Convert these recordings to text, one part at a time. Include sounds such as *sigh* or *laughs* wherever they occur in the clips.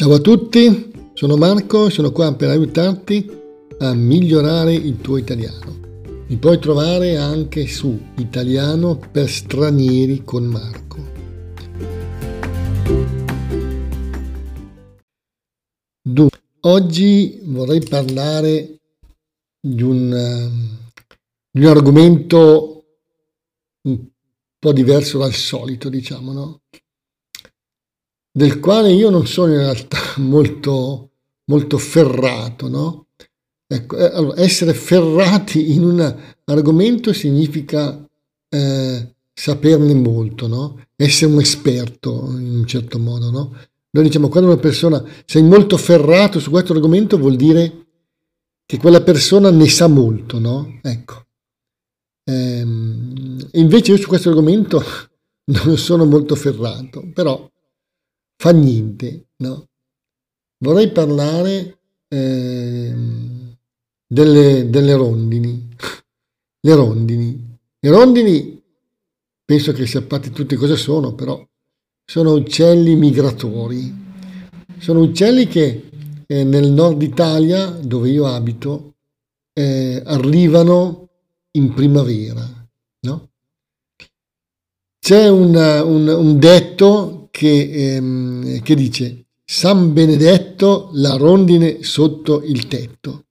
Ciao a tutti, sono Marco e sono qua per aiutarti a migliorare il tuo italiano. Mi puoi trovare anche su Italiano per stranieri con Marco. Dunque, oggi vorrei parlare di un, di un argomento un po' diverso dal solito, diciamo, no? Del quale io non sono in realtà *laughs* molto, molto ferrato, no? Ecco, eh, allora, essere ferrati in un argomento significa eh, saperne molto, no? Essere un esperto in un certo modo, no? Noi diciamo quando una persona sei molto ferrato su questo argomento vuol dire che quella persona ne sa molto, no? Ecco. Ehm, invece io su questo argomento *laughs* non sono molto ferrato, però fa niente, no? Vorrei parlare eh, delle, delle rondini. *laughs* Le rondini. Le rondini, penso che sappiate tutti cosa sono, però sono uccelli migratori. Sono uccelli che eh, nel nord Italia, dove io abito, eh, arrivano in primavera. No? C'è un, un, un detto che, ehm, che dice San Benedetto la rondine sotto il tetto.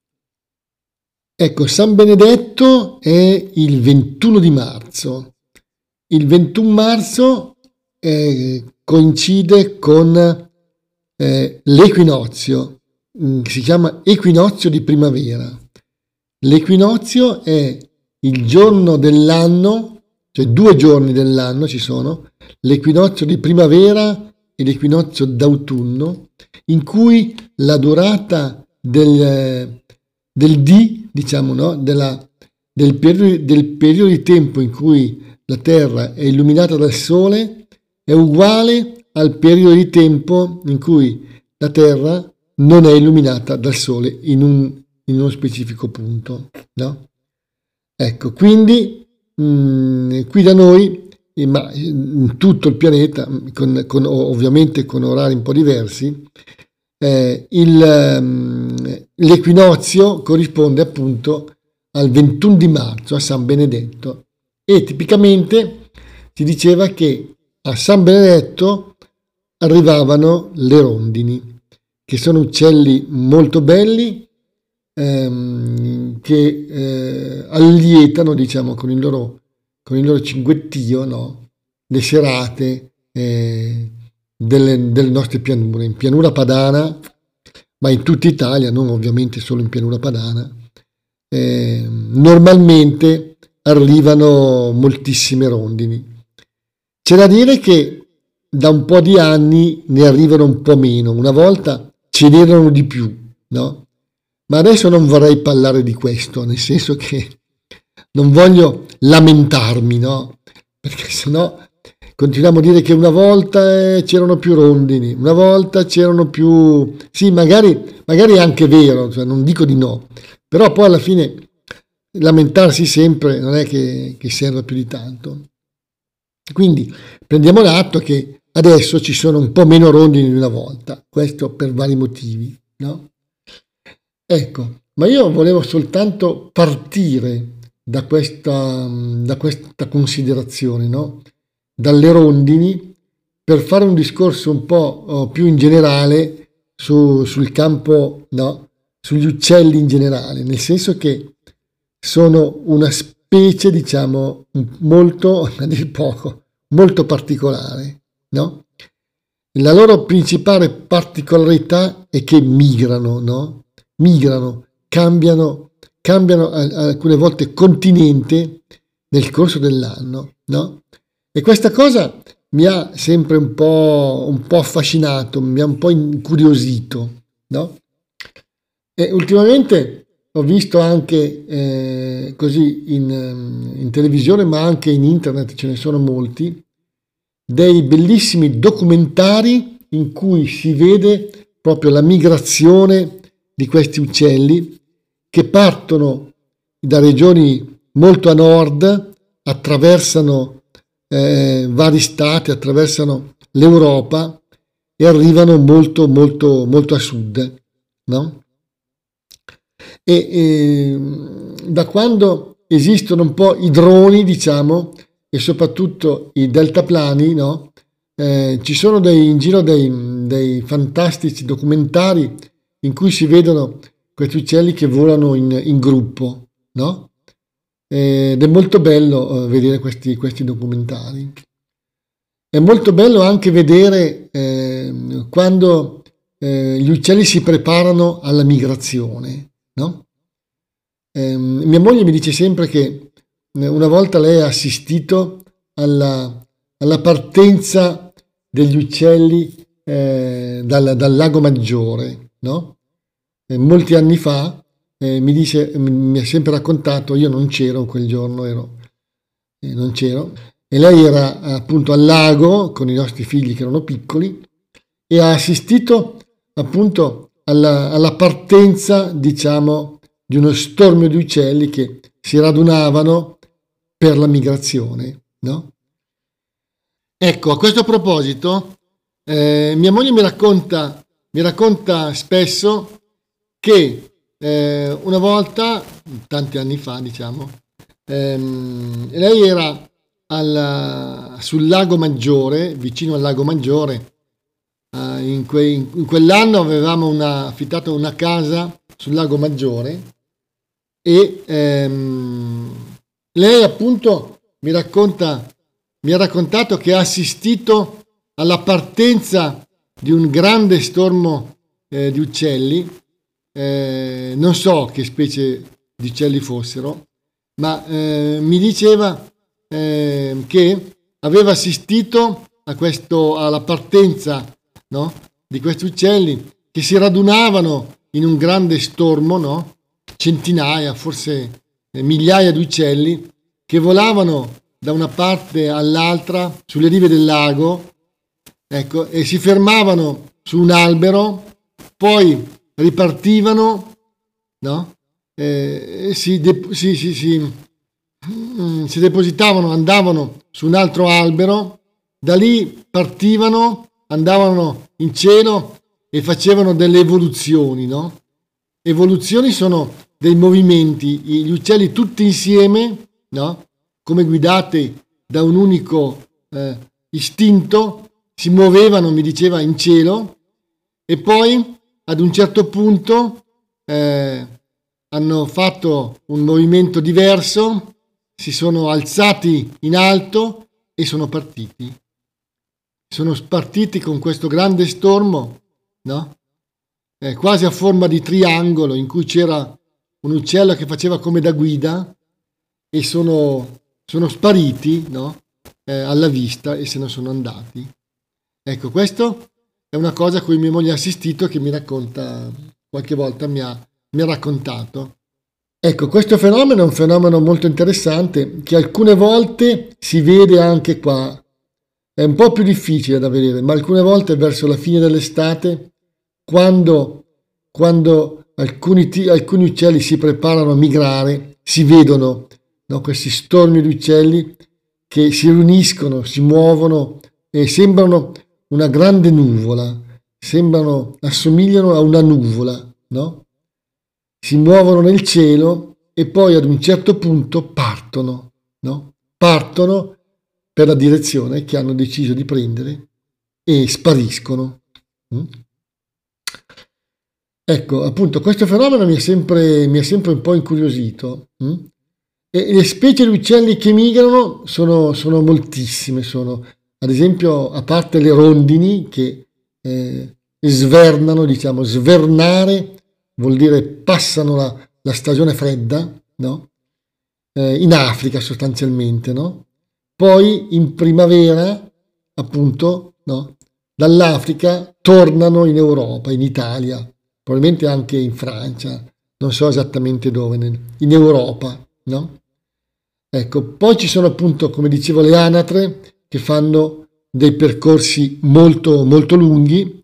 Ecco, San Benedetto è il 21 di marzo. Il 21 marzo eh, coincide con eh, l'equinozio, mm, si chiama equinozio di primavera. L'equinozio è il giorno dell'anno, cioè due giorni dell'anno ci sono, l'equinozio di primavera e l'equinozio d'autunno, in cui la durata del, del D, diciamo, no? Della, del, periodo, del periodo di tempo in cui la Terra è illuminata dal Sole è uguale al periodo di tempo in cui la Terra non è illuminata dal Sole in, un, in uno specifico punto. No? Ecco, quindi mm, qui da noi ma in tutto il pianeta, con, con, ovviamente con orari un po' diversi, eh, il, ehm, l'equinozio corrisponde appunto al 21 di marzo, a San Benedetto, e tipicamente si diceva che a San Benedetto arrivavano le rondini, che sono uccelli molto belli, ehm, che eh, allietano, diciamo, con il loro con il loro cinguettio, no? le serate eh, delle, delle, nostre pianure, in pianura padana, ma in tutta Italia, non ovviamente solo in pianura padana, eh, normalmente arrivano moltissime rondini. C'è da dire che da un po' di anni ne arrivano un po' meno, una volta ce n'erano di più, no? Ma adesso non vorrei parlare di questo, nel senso che non voglio lamentarmi, no? Perché sennò continuiamo a dire che una volta eh, c'erano più rondini, una volta c'erano più... Sì, magari, magari è anche vero, cioè non dico di no, però poi alla fine lamentarsi sempre non è che, che serva più di tanto. Quindi prendiamo l'atto che adesso ci sono un po' meno rondini di una volta, questo per vari motivi, no? Ecco, ma io volevo soltanto partire da questa, da questa considerazione, no? dalle rondini, per fare un discorso un po' oh, più in generale su, sul campo, no? sugli uccelli in generale, nel senso che sono una specie, diciamo, molto, *laughs* a dir poco, molto particolare. No? La loro principale particolarità è che migrano, no? Migrano, cambiano cambiano alcune volte continente nel corso dell'anno, no? E questa cosa mi ha sempre un po', un po affascinato, mi ha un po' incuriosito, no? E ultimamente ho visto anche eh, così in, in televisione, ma anche in internet, ce ne sono molti, dei bellissimi documentari in cui si vede proprio la migrazione di questi uccelli che partono da regioni molto a nord, attraversano eh, vari stati, attraversano l'Europa e arrivano molto molto molto a sud, no? E, e da quando esistono un po' i droni, diciamo, e soprattutto i deltaplani, no? Eh, ci sono dei, in giro dei, dei, fantastici documentari in cui si vedono questi uccelli che volano in, in gruppo, no? Ed è molto bello eh, vedere questi, questi, documentari. È molto bello anche vedere eh, quando eh, gli uccelli si preparano alla migrazione, no? Ehm, mia moglie mi dice sempre che eh, una volta lei ha assistito alla, alla partenza degli uccelli eh, dal, dal, lago Maggiore, no? Eh, molti anni fa eh, mi, dice, mi, ha sempre raccontato, io non c'ero quel giorno, ero, eh, non c'ero, e lei era appunto al lago con i nostri figli che erano piccoli e ha assistito appunto alla, alla partenza, diciamo, di uno stormio di uccelli che si radunavano per la migrazione. No? Ecco, a questo proposito, eh, mia moglie mi racconta, mi racconta spesso che eh, una volta, tanti anni fa diciamo, ehm, lei era al, sul lago Maggiore, vicino al lago Maggiore, eh, in, que, in, quell'anno avevamo una, affittato una casa sul lago Maggiore e ehm, lei appunto mi racconta, mi ha raccontato che ha assistito alla partenza di un grande stormo eh, di uccelli, eh, non so che specie di uccelli fossero, ma eh, mi diceva ehm, che aveva assistito questo, alla partenza no, di questi uccelli che si radunavano in un grande stormo, no? centinaia, forse eh, migliaia di uccelli che volavano da una parte all'altra sulle rive del lago ecco, e si fermavano su un albero, poi ripartivano, no? eh, si, de- si, si, mm, si depositavano, andavano su un altro albero, da lì partivano, andavano in cielo e facevano delle evoluzioni, no? Evoluzioni sono dei movimenti, gli uccelli tutti insieme, no? come guidati da un unico eh, istinto, si muovevano, mi diceva, in cielo e poi ad un certo punto eh, hanno fatto un movimento diverso, si sono alzati in alto e sono partiti. Sono partiti con questo grande stormo, no? eh, quasi a forma di triangolo in cui c'era un uccello che faceva come da guida e sono, sono spariti no? eh, alla vista e se ne sono andati. Ecco, questo è una cosa a cui mia moglie ha assistito che mi racconta, qualche volta mi ha, mi ha raccontato. Ecco, questo fenomeno è un fenomeno molto interessante che alcune volte si vede anche qua. È un po' più difficile da vedere, ma alcune volte verso la fine dell'estate, quando, quando alcuni, alcuni uccelli si preparano a migrare, si vedono no, questi stormi di uccelli che si riuniscono, si muovono e sembrano una grande nuvola, sembrano, assomigliano a una nuvola, no? Si muovono nel cielo e poi ad un certo punto partono, no? Partono per la direzione che hanno deciso di prendere e spariscono. Mm? Ecco, appunto, questo fenomeno mi ha sempre, mi ha sempre un po' incuriosito. Hm? E le specie di uccelli che migrano sono, sono, moltissime, sono ad esempio, a parte le rondini che eh, svernano, diciamo, svernare vuol dire passano la, la stagione fredda, no? eh, in Africa sostanzialmente, no? Poi in primavera, appunto, no? dall'Africa tornano in Europa, in Italia, probabilmente anche in Francia, non so esattamente dove, in Europa, no? Ecco, poi ci sono appunto, come dicevo, le anatre che fanno dei percorsi molto, molto lunghi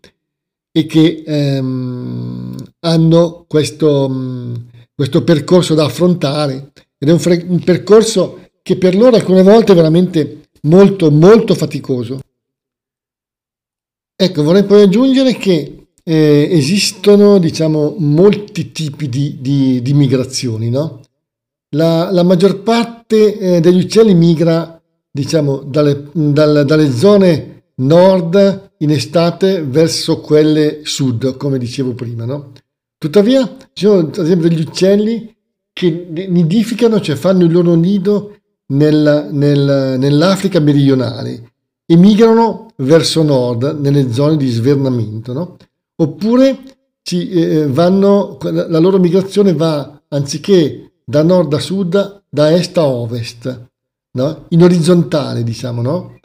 e che ehm, hanno questo, questo, percorso da affrontare ed è un, un percorso che per loro alcune volte è veramente molto, molto faticoso. Ecco, vorrei poi aggiungere che eh, esistono, diciamo, molti tipi di, di, di migrazioni, no? La, la, maggior parte eh, degli uccelli migra, diciamo, dalle, dalle, dalle zone nord in estate verso quelle sud, come dicevo prima, no? Tuttavia, ci sono ad esempio degli uccelli che nidificano, cioè fanno il loro nido nel, nel, nell'Africa meridionale e migrano verso nord, nelle zone di svernamento, no? Oppure ci, eh, vanno, la loro migrazione va, anziché da nord a sud, da est a ovest, no? In orizzontale, diciamo, no?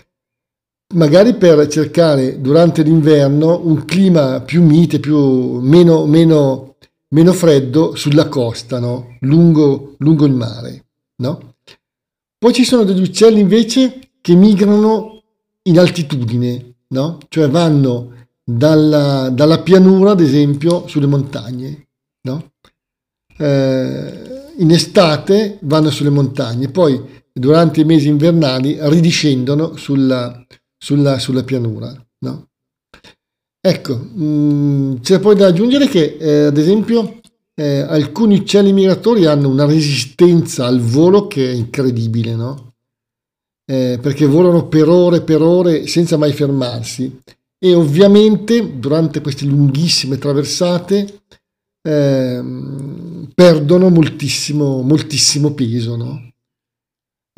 Magari per cercare durante l'inverno un clima più mite, più, meno, meno, meno freddo sulla costa, no? lungo, lungo il mare. No? Poi ci sono degli uccelli invece che migrano in altitudine, no? cioè vanno dalla, dalla, pianura, ad esempio, sulle montagne. Eh, in estate vanno sulle montagne, poi durante i mesi invernali ridiscendono sulla, sulla, sulla pianura. No? Ecco, mh, mm, c'è poi da aggiungere che, eh, ad esempio, eh, alcuni uccelli migratori hanno una resistenza al volo che è incredibile, no? eh, perché volano per ore e per ore senza mai fermarsi e ovviamente durante queste lunghissime traversate eh, perdono moltissimo, moltissimo peso. No?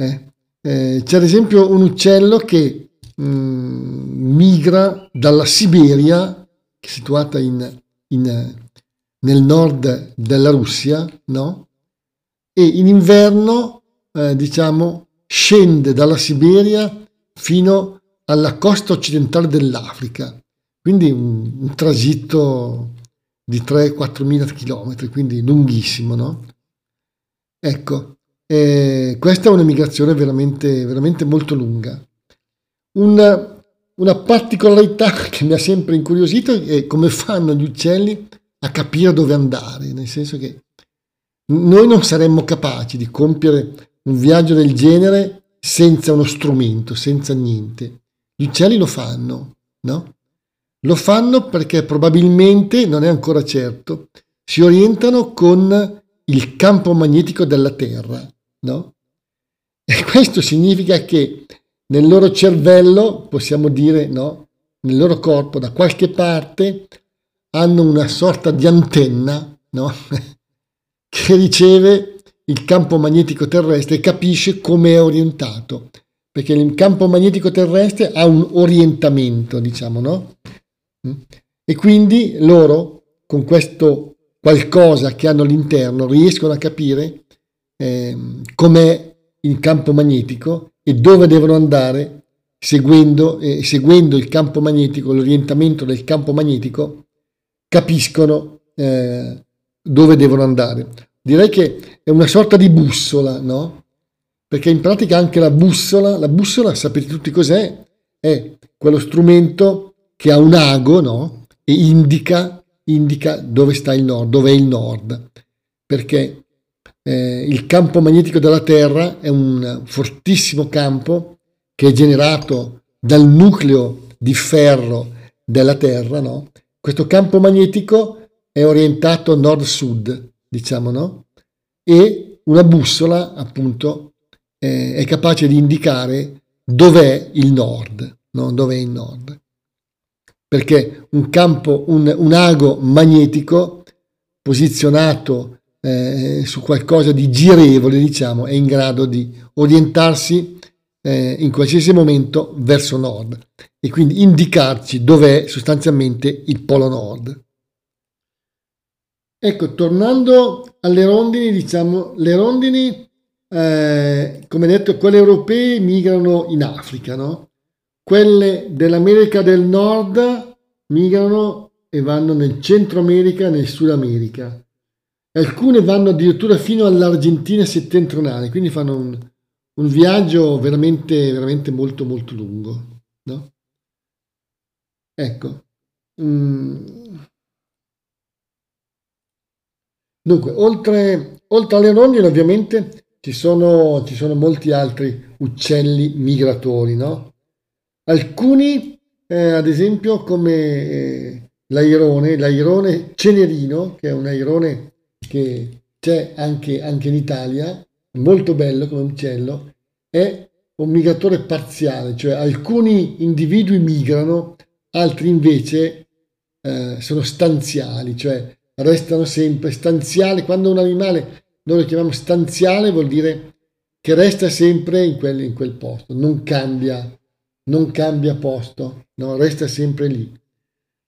Eh, eh, c'è ad esempio un uccello che mh, mm, migra dalla Siberia, situata in, in, nel nord della Russia, no? e in inverno eh, diciamo scende dalla Siberia fino alla costa occidentale dell'Africa, quindi un, un tragitto di 3-4 mila chilometri, quindi lunghissimo, no? Ecco, eh, questa è una migrazione veramente, veramente molto lunga. Una, una particolarità *laughs* che mi ha sempre incuriosito è come fanno gli uccelli a capire dove andare, nel senso che noi non saremmo capaci di compiere un viaggio del genere senza uno strumento, senza niente. Gli uccelli lo fanno, no? Lo fanno perché probabilmente, non è ancora certo, si orientano con il campo magnetico della Terra, no? E questo significa che nel loro cervello, possiamo dire, no? Nel loro corpo, da qualche parte, hanno una sorta di antenna, no? *laughs* che riceve il campo magnetico terrestre capisce come è orientato, perché il campo magnetico terrestre ha un orientamento, diciamo, no? Mm? E quindi loro, con questo qualcosa che hanno all'interno, riescono a capire eh, com'è il campo magnetico e dove devono andare seguendo, eh, seguendo il campo magnetico, l'orientamento del campo magnetico, capiscono eh, dove devono andare. Direi che è una sorta di bussola, no? Perché in pratica anche la bussola, la bussola sapete tutti cos'è? È quello strumento che ha un ago, no? E indica, indica dove sta il nord, dove è il nord. Perché eh, il campo magnetico della Terra è un fortissimo campo che è generato dal nucleo di ferro della Terra, no? Questo campo magnetico è orientato nord-sud, diciamo, no? E una bussola, appunto, eh, è capace di indicare dov'è il nord, no? Dov'è il nord. Perché un campo, un, un ago magnetico posizionato eh, su qualcosa di girevole, diciamo, è in grado di orientarsi eh, in qualsiasi momento verso nord e quindi indicarci dov'è sostanzialmente il polo nord. Ecco, tornando alle rondini, diciamo, le rondini, eh, come detto, quelle europee migrano in Africa, no? Quelle dell'America del Nord migrano e vanno nel Centro America e nel Sud America. Alcune vanno addirittura fino all'Argentina settentrionale, quindi fanno un, un viaggio veramente, veramente molto, molto lungo. No? Ecco. Mm. Dunque, oltre, oltre alle rondine ovviamente ci sono, ci sono molti altri uccelli migratori, no? Alcuni eh, ad esempio come eh, l'airone, l'airone cenerino, che è un airone che c'è anche, anche in Italia, molto bello come uccello, è un migratore parziale, cioè alcuni individui migrano, altri invece eh, sono stanziali, cioè restano sempre stanziali. Quando un animale noi lo chiamiamo stanziale vuol dire che resta sempre in quel, in quel posto, non cambia, non cambia posto, no? resta sempre lì.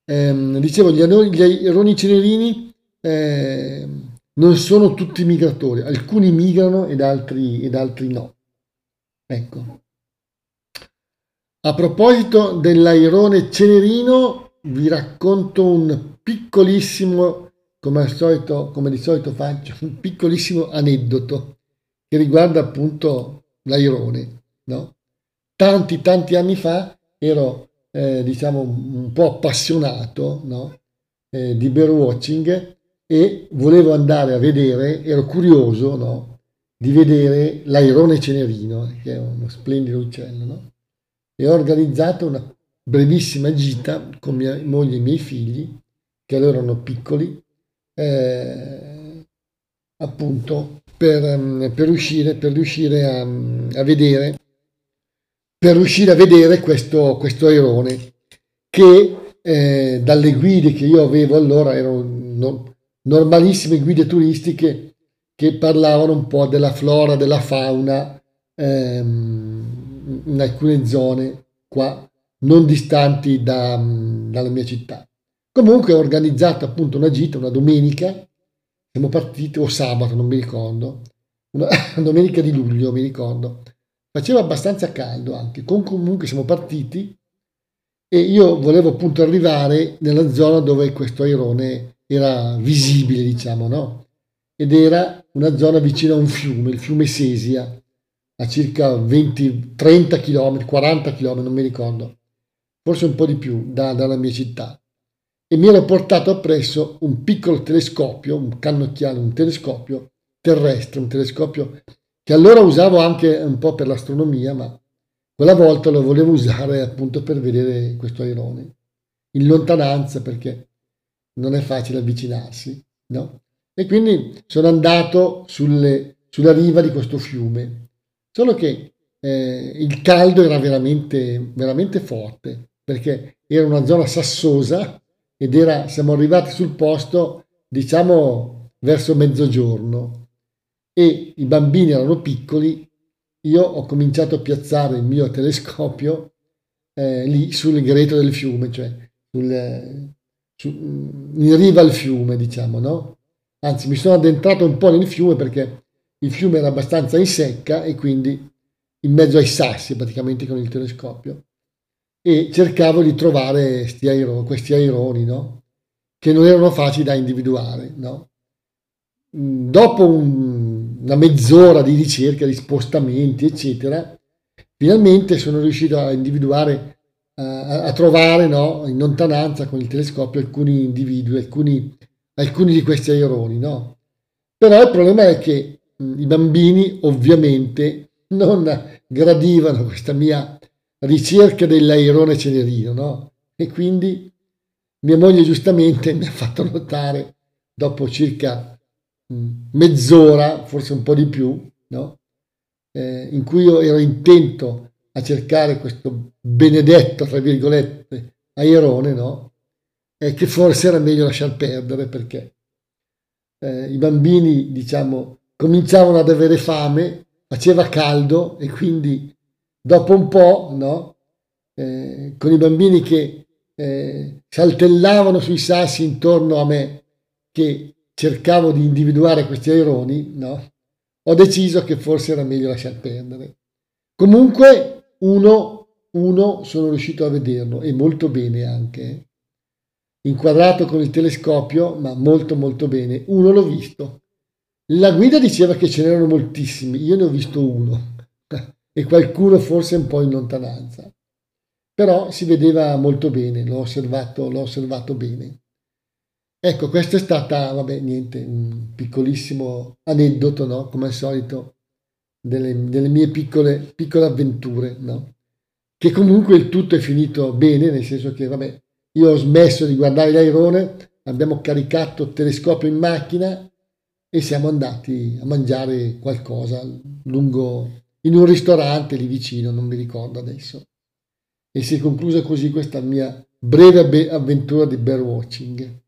Eh, dicevo, gli, gli aironi cenerini eh, non sono tutti migratori, alcuni migrano ed altri, ed altri no. Ecco. A proposito dell'airone cenerino, vi racconto un piccolissimo, come al solito, come di solito faccio, un piccolissimo aneddoto che riguarda appunto l'airone. No? Tanti, tanti anni fa ero, eh, diciamo, un po' appassionato no? eh, di birdwatching e volevo andare a vedere, ero curioso, no? di vedere l'airone cenerino, che è uno splendido uccello, no? e ho organizzato una brevissima gita con mia moglie e i miei figli, che allora erano piccoli, eh, appunto per, mm, per, uscire, per riuscire a, a, vedere per riuscire a vedere questo, questo airone che eh, dalle guide che io avevo allora erano no, normalissime guide turistiche che parlavano un po' della flora, della fauna ehm, in alcune zone qua non distanti da, dalla mia città. Comunque ho organizzato appunto una gita, una domenica, siamo partiti, o sabato, non mi ricordo, una, *laughs* domenica di luglio, mi ricordo. Faceva abbastanza caldo anche, comunque siamo partiti e io volevo appunto arrivare nella zona dove questo airone era visibile, diciamo, no? ed era una zona vicina a un fiume, il fiume Sesia, a circa 20-30 km, 40 km, non mi ricordo, forse un po' di più da, dalla mia città. E mi ero portato appresso un piccolo telescopio, un cannocchiale, un telescopio terrestre, un telescopio che allora usavo anche un po' per l'astronomia, ma quella volta lo volevo usare appunto per vedere questo airone in lontananza perché non è facile avvicinarsi, no? e quindi sono andato sulle, sulla riva di questo fiume. Solo che eh, il caldo era veramente, veramente forte perché era una zona sassosa ed era, siamo arrivati sul posto diciamo verso mezzogiorno e i bambini erano piccoli. Io ho cominciato a piazzare il mio telescopio eh, lì sul greto del fiume, cioè sul, su, in riva al fiume, diciamo, no? anzi mi sono addentrato un po' nel fiume perché il fiume era abbastanza in secca e quindi in mezzo ai sassi praticamente con il telescopio e cercavo di trovare airo, questi aironi no? che non erano facili da individuare. No? Mm, dopo un, una mezz'ora di ricerca, di spostamenti, eccetera, finalmente sono riuscito a individuare, a, a trovare no? in lontananza con il telescopio alcuni individui, alcuni alcuni di questi aironi, no? Però il problema è che mh, i bambini ovviamente non gradivano questa mia ricerca dell'airone cenerino, no? E quindi mia moglie giustamente mi ha fatto notare dopo circa mh, mezz'ora, forse un po' di più, no? Eh, in cui io ero intento a cercare questo benedetto, tra virgolette, airone, no? eh, che forse era meglio lasciar perdere perché eh, i bambini, diciamo, cominciavano ad avere fame, faceva caldo e quindi dopo un po', no? Eh, con i bambini che eh, saltellavano sui sassi intorno a me, che cercavo di individuare questi aironi, no? ho deciso che forse era meglio lasciar perdere. Comunque uno, uno sono riuscito a vederlo e molto bene anche inquadrato con il telescopio, ma molto molto bene. Uno l'ho visto. La guida diceva che ce n'erano moltissimi, io ne ho visto uno *laughs* e qualcuno forse un po' in lontananza. Però si vedeva molto bene, l'ho osservato, l'ho osservato bene. Ecco, questo è stata, vabbè, niente, un piccolissimo aneddoto, no? Come al solito, delle, delle mie piccole, piccole avventure, no? che comunque il tutto è finito bene, nel senso che vabbè, io ho smesso di guardare l'airone, abbiamo caricato telescopio in macchina e siamo andati a mangiare qualcosa lungo in un ristorante lì vicino, non mi ricordo adesso. E si è conclusa così questa mia breve avventura di birdwatching.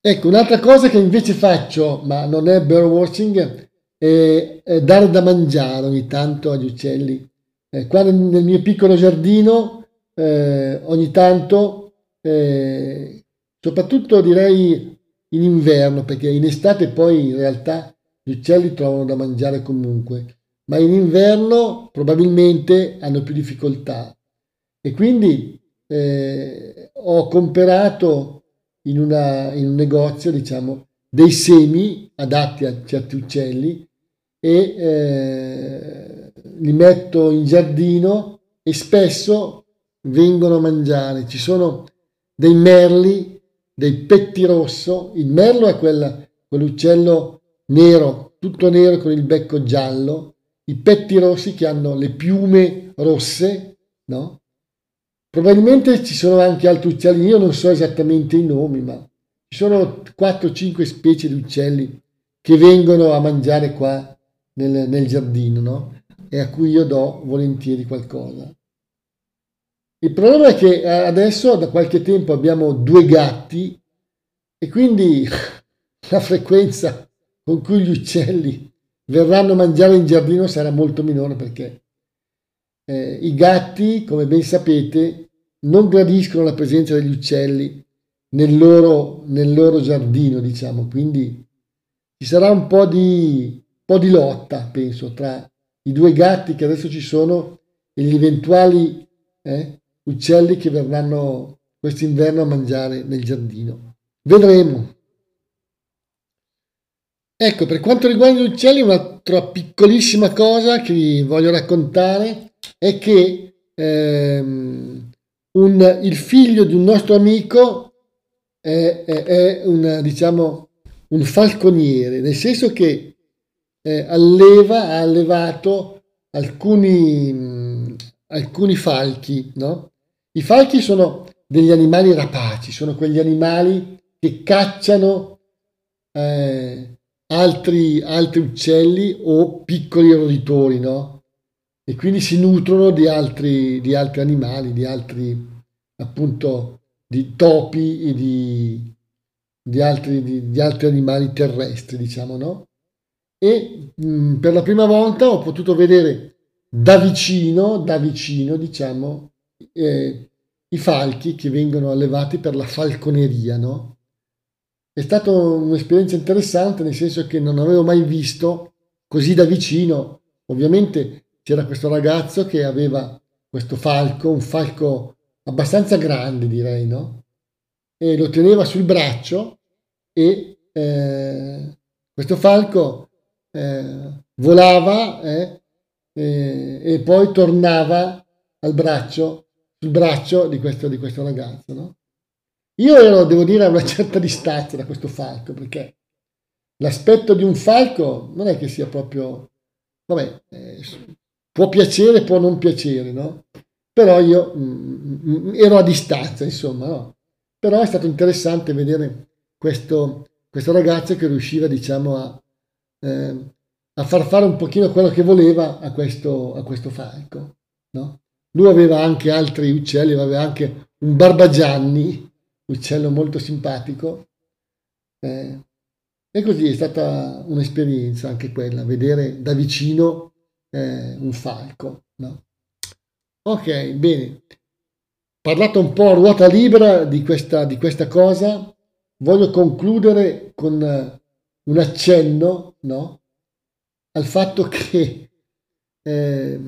Ecco, un'altra cosa che invece faccio, ma non è birdwatching, è, è dare da mangiare ogni tanto agli uccelli. Eh, qua nel, nel, mio piccolo giardino, eh, ogni tanto, eh, soprattutto direi in inverno, perché in estate poi in realtà gli uccelli trovano da mangiare comunque, ma in inverno probabilmente hanno più difficoltà. E quindi eh, ho comprato in, una, in un negozio, diciamo, dei semi adatti a certi uccelli e eh, li metto in giardino e spesso vengono a mangiare. Ci sono dei merli, dei pettirosso. Il merlo è quel, quell'uccello nero, tutto nero con il becco giallo. I pettirossi che hanno le piume rosse, no? Probabilmente ci sono anche altri uccelli, io non so esattamente i nomi, ma ci sono 4-5 specie di uccelli che vengono a mangiare qua nel, nel giardino, no? E a cui io do volentieri qualcosa. Il problema è che adesso da qualche tempo abbiamo due gatti e quindi *laughs* la frequenza con cui gli uccelli verranno a mangiare in giardino sarà molto minore perché eh, I gatti, come ben sapete, non gradiscono la presenza degli uccelli nel loro, nel loro giardino, diciamo, quindi ci sarà un po' di, po' di lotta, penso, tra i due gatti che adesso ci sono e gli eventuali eh, uccelli che verranno quest'inverno a mangiare nel giardino. Vedremo. Ecco, per quanto riguarda gli uccelli, un'altra piccolissima cosa che vi voglio raccontare è che ehm, un, il figlio di un nostro amico è, è, è una, diciamo, un falconiere, nel senso che eh, alleva, ha allevato alcuni, mh, alcuni falchi. No? I falchi sono degli animali rapaci, sono quegli animali che cacciano eh, altri, altri uccelli o piccoli roditori, no? e quindi si nutrono di altri, di altri animali, di altri appunto di topi e di, di, altri, di, di altri animali terrestri, diciamo, no? E mh, mm, per la prima volta ho potuto vedere da vicino, da vicino, diciamo, eh, i falchi che vengono allevati per la falconeria, no? È stata un'esperienza interessante nel senso che non avevo mai visto così da vicino, ovviamente c'era questo ragazzo che aveva questo falco, un falco abbastanza grande direi, no? E lo teneva sul braccio e eh, questo falco eh, volava eh, e poi tornava al braccio, sul braccio di questo, di questo ragazzo, no? Io ero, devo dire, a una certa distanza da questo falco perché l'aspetto di un falco non è che sia proprio, vabbè, eh, può piacere, può non piacere, no? Però io mh, mm, mm, ero a distanza, insomma, no? Però è stato interessante vedere questo, questo ragazzo che riusciva, diciamo, a, eh, a, far fare un pochino quello che voleva a questo, a questo falco, no? Lui aveva anche altri uccelli, aveva anche un barbagianni, uccello molto simpatico. Eh, e così è stata un'esperienza anche quella, vedere da vicino eh, un falco. No? Ok, bene. Parlato un po' a ruota libera di questa, di questa cosa, voglio concludere con un accenno no? al fatto che eh,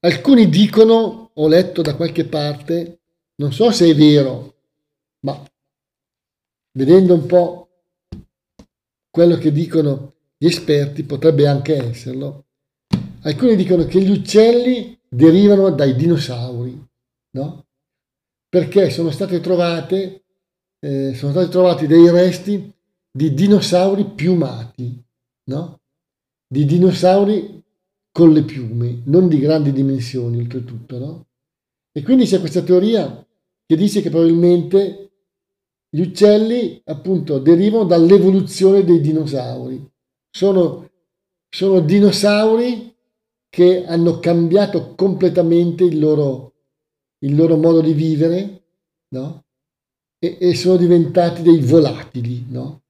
alcuni dicono, ho letto da qualche parte, non so se è vero, ma vedendo un po' quello che dicono gli esperti potrebbe anche esserlo, Alcuni dicono che gli uccelli derivano dai dinosauri, no? Perché sono state trovate, eh, sono stati trovati dei resti di dinosauri piumati, no? Di dinosauri con le piume, non di grandi dimensioni oltretutto, no? E quindi c'è questa teoria che dice che probabilmente gli uccelli appunto derivano dall'evoluzione dei dinosauri. Sono, sono dinosauri che hanno cambiato completamente il loro, il loro modo di vivere, no? E, e, sono diventati dei volatili, no?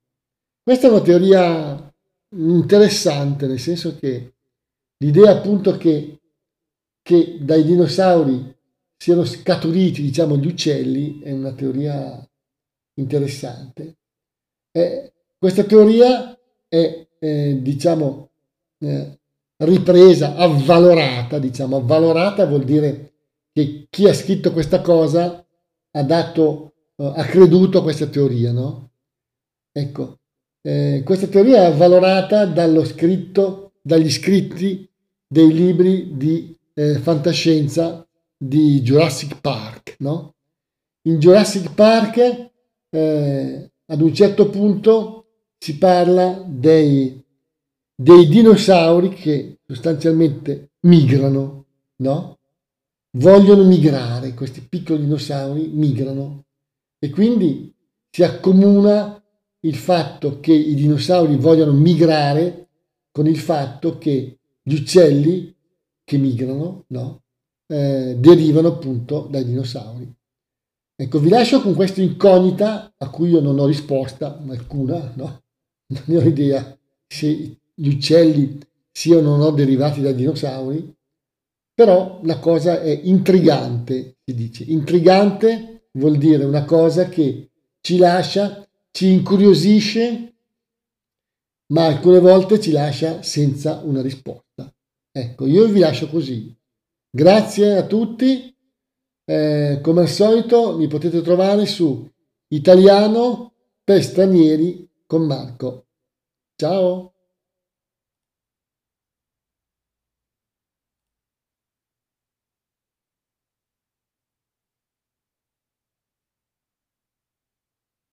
Questa è una teoria interessante, nel senso che l'idea appunto che, che dai dinosauri siano scaturiti, diciamo, gli uccelli è una teoria interessante. Eh, questa teoria è, eh, diciamo, eh, ripresa, avvalorata, diciamo, avvalorata vuol dire che chi ha scritto questa cosa ha dato, eh, ha creduto a questa teoria, no? Ecco, eh, questa teoria è avvalorata dallo scritto, dagli scritti dei libri di eh, fantascienza di Jurassic Park, no? In Jurassic Park, eh, ad un certo punto, si parla dei dei dinosauri che sostanzialmente migrano, no? Vogliono migrare, questi piccoli dinosauri migrano e quindi si accomuna il fatto che i dinosauri vogliano migrare con il fatto che gli uccelli che migrano, no? Eh, derivano appunto dai dinosauri. Ecco, vi lascio con questa incognita a cui io non ho risposta alcuna, no? Non ho idea se gli uccelli siano o no derivati dai dinosauri, però la cosa è intrigante, si dice. Intrigante vuol dire una cosa che ci lascia, ci incuriosisce, ma alcune volte ci lascia senza una risposta. Ecco, io vi lascio così. Grazie a tutti. Eh, come al solito mi potete trovare su Italiano per stranieri con Marco. Ciao!